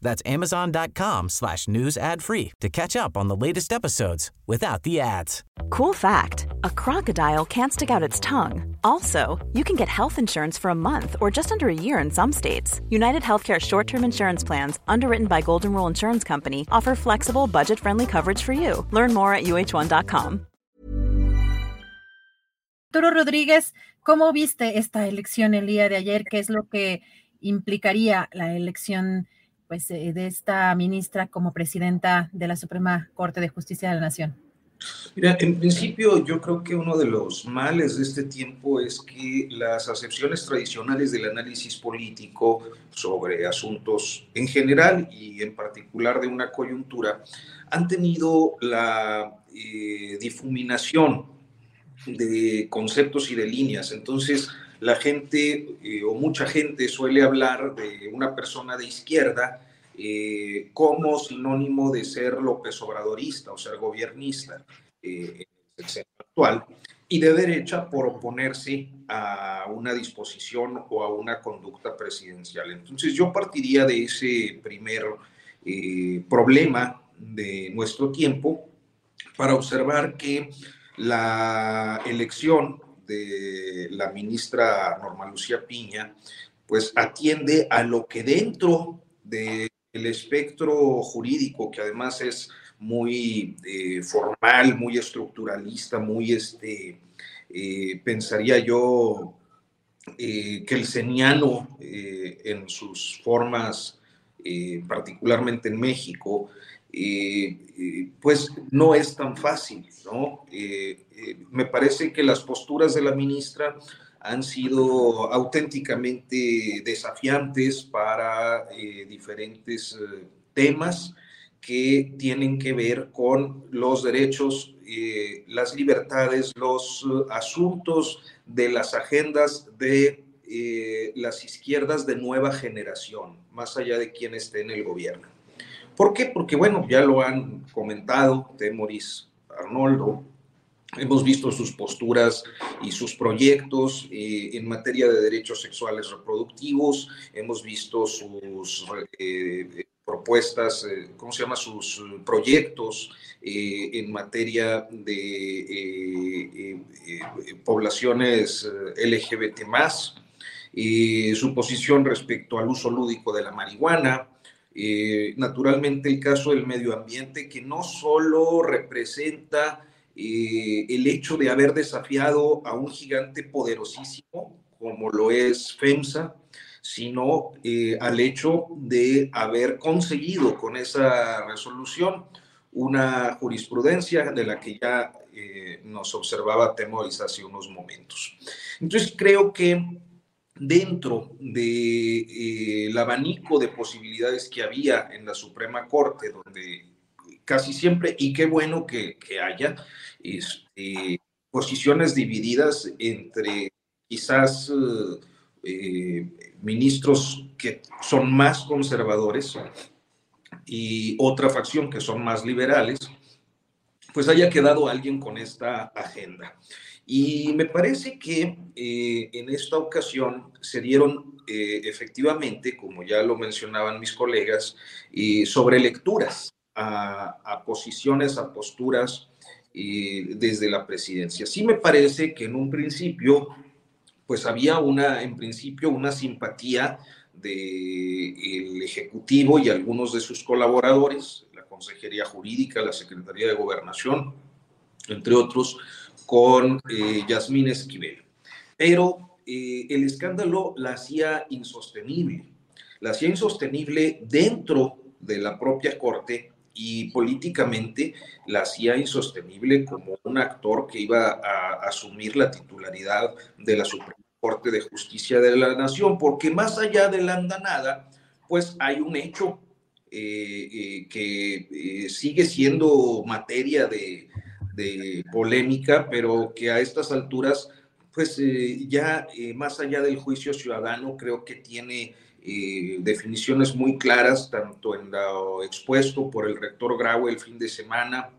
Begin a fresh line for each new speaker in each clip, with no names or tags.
That's amazon.com slash news ad free to catch up on the latest episodes without the ads.
Cool fact a crocodile can't stick out its tongue. Also, you can get health insurance for a month or just under a year in some states. United Healthcare short term insurance plans, underwritten by Golden Rule Insurance Company, offer flexible, budget friendly coverage for you. Learn more at uh1.com.
Arturo Rodríguez, ¿cómo viste esta elección el día de ayer? ¿Qué es lo que implicaría la elección? Pues, eh, de esta ministra como presidenta de la Suprema Corte de Justicia de la Nación?
Mira, en principio yo creo que uno de los males de este tiempo es que las acepciones tradicionales del análisis político sobre asuntos en general y en particular de una coyuntura han tenido la eh, difuminación de conceptos y de líneas. Entonces, la gente eh, o mucha gente suele hablar de una persona de izquierda eh, como sinónimo de ser López Obradorista o ser gobernista eh, el centro actual, y de derecha por oponerse a una disposición o a una conducta presidencial. Entonces yo partiría de ese primer problema de nuestro tiempo para observar que la elección de la ministra Norma Lucía Piña, pues atiende a lo que dentro del espectro jurídico, que además es muy eh, formal, muy estructuralista, muy, este, eh, pensaría yo, eh, que el seniano en sus formas, particularmente en México, pues no es tan fácil, ¿no? me parece que las posturas de la ministra han sido auténticamente desafiantes para eh, diferentes eh, temas que tienen que ver con los derechos, eh, las libertades, los asuntos de las agendas de las izquierdas de nueva generación, más allá de quien esté en el gobierno. ¿Por qué? Porque, bueno, ya lo han comentado Temoris Arnoldo, Hemos visto sus posturas y sus proyectos eh, en materia de derechos sexuales reproductivos, hemos visto sus eh, propuestas, eh, ¿cómo se llama? Sus proyectos en materia de poblaciones LGBT más, su posición respecto al uso lúdico de la marihuana, naturalmente el caso del medio ambiente que no solo representa eh, el hecho de haber desafiado a un gigante poderosísimo como lo es FEMSA, sino eh, al hecho de haber conseguido con esa resolución una jurisprudencia de la que ya eh, nos observaba Temoris hace unos momentos. Entonces creo que dentro del el abanico de posibilidades que había en la Suprema Corte, donde casi siempre, y qué bueno que, que haya, este, posiciones divididas entre quizás eh, eh, ministros que son más conservadores y otra facción que son más liberales, pues haya quedado alguien con esta agenda. Y me parece que eh, en esta ocasión se dieron efectivamente, como ya lo mencionaban mis colegas, sobre lecturas a, a posiciones, a posturas desde la presidencia. Sí me parece que en un principio, pues había una, en principio, una simpatía del Ejecutivo y algunos de sus colaboradores, la Consejería Jurídica, la Secretaría de Gobernación, entre otros, con eh, Yasmín Esquivel. Pero eh, el escándalo la hacía insostenible, la hacía insostenible dentro de la propia Corte y políticamente la hacía insostenible como un actor que iba a asumir la titularidad de la Suprema Corte de Justicia de la Nación, porque más allá de la andanada, pues hay un hecho que sigue siendo materia de, de, polémica, pero que a estas alturas, pues ya más allá del juicio ciudadano, creo que tiene definiciones muy claras, tanto en lo expuesto por el rector Grau el fin de semana,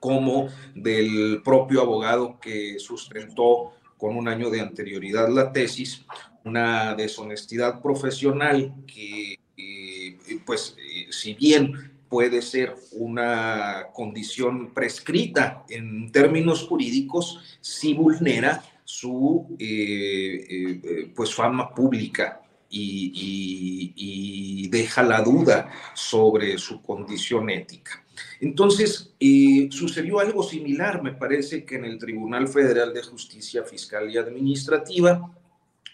como del propio abogado que sustentó con un año de anterioridad la tesis, una deshonestidad profesional que, eh, pues, eh, si bien puede ser una condición prescrita en términos jurídicos, sí vulnera su eh, pues, fama pública y, deja la duda sobre su condición ética. Entonces, eh, sucedió algo similar, me parece que en el Tribunal Federal de Justicia Fiscal y Administrativa,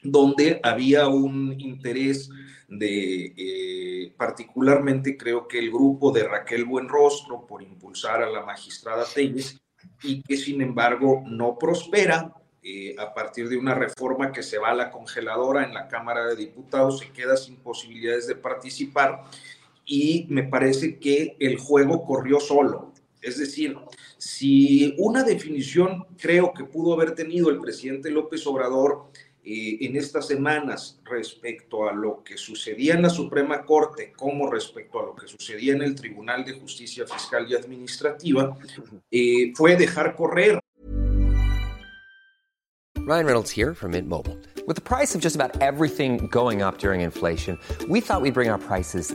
donde había un interés de, eh, particularmente creo que el grupo de Raquel Buenrostro por impulsar a la magistrada Telles y que sin embargo no prospera eh, a partir de una reforma que se va a la congeladora en la Cámara de Diputados, se queda sin posibilidades de participar y me parece que el juego corrió solo. Es decir, si una definición creo que pudo haber tenido el presidente López Obrador eh, en estas semanas respecto a lo que sucedía en la Suprema Corte como respecto a lo que sucedía en el Tribunal de Justicia Fiscal y Administrativa, eh, fue dejar correr
Ryan Reynolds here from Mint Mobile. With the price of just about everything going up during inflation, we thought we'd bring our prices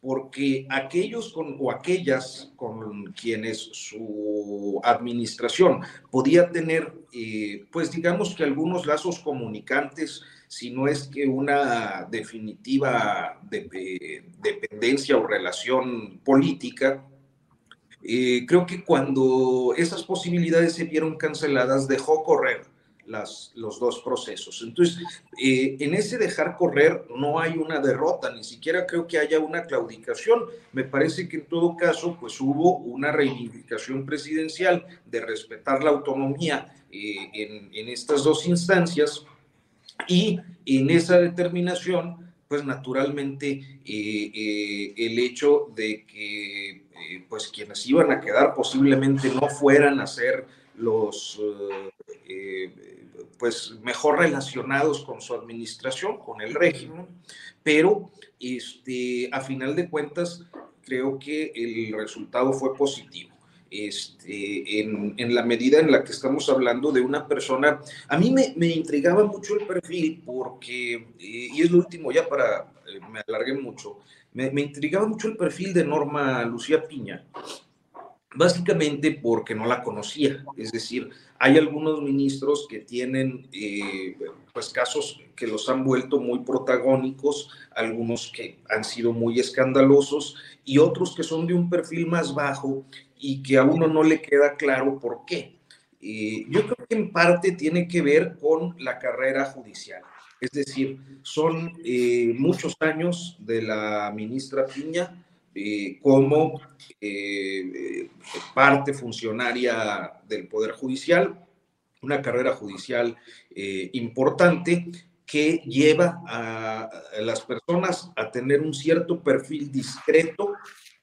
Porque aquellos con, o aquellas con quienes su administración podía tener, eh, pues digamos que algunos lazos comunicantes, si no es que una definitiva de, dependencia o relación política, eh, creo que cuando esas posibilidades se vieron canceladas, dejó correr los dos procesos. Entonces, eh, en ese dejar correr no hay una derrota, ni siquiera creo que haya una claudicación. Me parece que en todo caso, pues hubo una reivindicación presidencial de respetar la autonomía eh, en, estas dos instancias y en esa determinación, pues naturalmente eh, el hecho de que pues quienes iban a quedar posiblemente no fueran a ser los pues mejor relacionados con su administración, con el régimen, pero este, a final de cuentas creo que el resultado fue positivo. Este, en, en, la medida en la que estamos hablando de una persona, a mí me, me intrigaba mucho el perfil porque, eh, y es lo último ya para, eh, me alargué mucho, me, me intrigaba mucho el perfil de Norma Lucía Piña, básicamente porque no la conocía. Es decir, hay algunos ministros que tienen eh, pues casos que los han vuelto muy protagónicos, algunos que han sido muy escandalosos y otros que son de un perfil más bajo y que a uno no le queda claro por qué. Eh, yo creo que en parte tiene que ver con la carrera judicial. Es decir, son eh, muchos años de la ministra Piña, como parte funcionaria del Poder Judicial, una carrera judicial eh, importante que lleva a, las personas a tener un cierto perfil discreto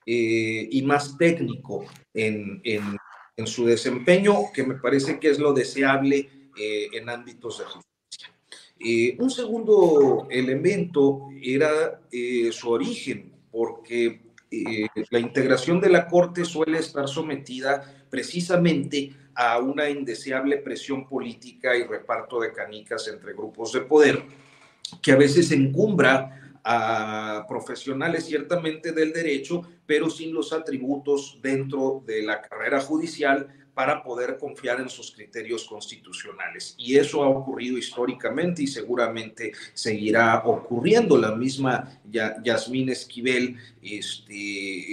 y más técnico en, en, su desempeño, que me parece que es lo deseable en ámbitos de justicia. un segundo elemento era su origen, porque eh, la integración de la Corte suele estar sometida precisamente a una indeseable presión política y reparto de canicas entre grupos de poder, que a veces encumbra a profesionales ciertamente del derecho, pero sin los atributos dentro de la carrera judicial para poder confiar en sus criterios constitucionales. Y eso ha ocurrido históricamente y seguramente seguirá ocurriendo. La misma Yasmín Esquivel, este,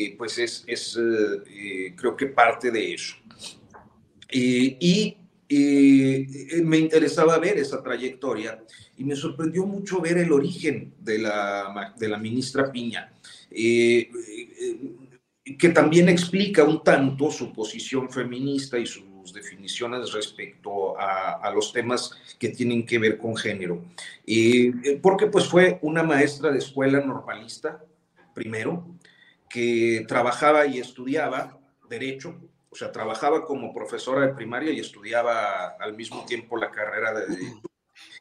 eh, pues es, es eh, eh, creo que parte de eso. y me interesaba ver esa trayectoria y me sorprendió mucho ver el origen de la, de la ministra Piña que también explica un tanto su posición feminista y sus definiciones respecto a, los temas que tienen que ver con género. Eh, porque pues fue una maestra de escuela normalista, primero, que trabajaba y estudiaba derecho, o sea, trabajaba como profesora de primaria y estudiaba al mismo tiempo la carrera de derecho,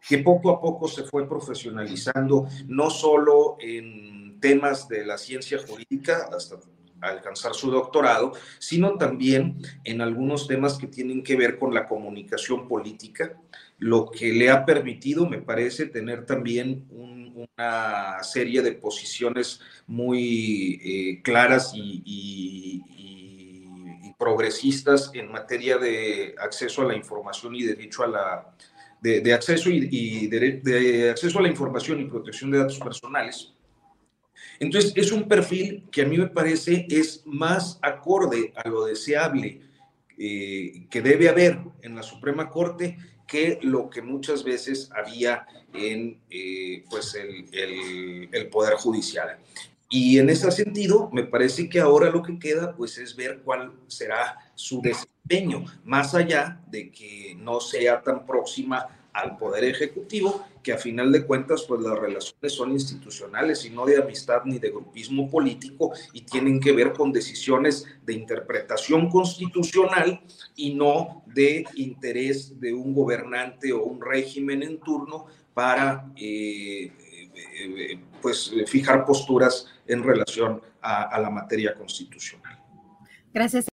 que poco a poco se fue profesionalizando, no solo en temas de la ciencia jurídica, hasta alcanzar su doctorado, sino también en algunos temas que tienen que ver con la comunicación política, lo que le ha permitido, me parece, tener también una serie de posiciones muy eh, claras y, progresistas en materia de acceso a la información y derecho a la de, acceso y, de acceso a la información y protección de datos personales entonces, es un perfil que a mí me parece es más acorde a lo deseable eh, que debe haber en la Suprema Corte que lo que muchas veces había en eh, pues el, el, Poder Judicial. Y en ese sentido, me parece que ahora lo que queda pues es ver cuál será su desempeño, más allá de que no sea tan próxima al Poder Ejecutivo, que a final de cuentas, pues las relaciones son institucionales y no de amistad ni de grupismo político y tienen que ver con decisiones de interpretación constitucional y no de interés de un gobernante o un régimen en turno para eh, eh, pues fijar posturas en relación a, a la materia constitucional.
Gracias.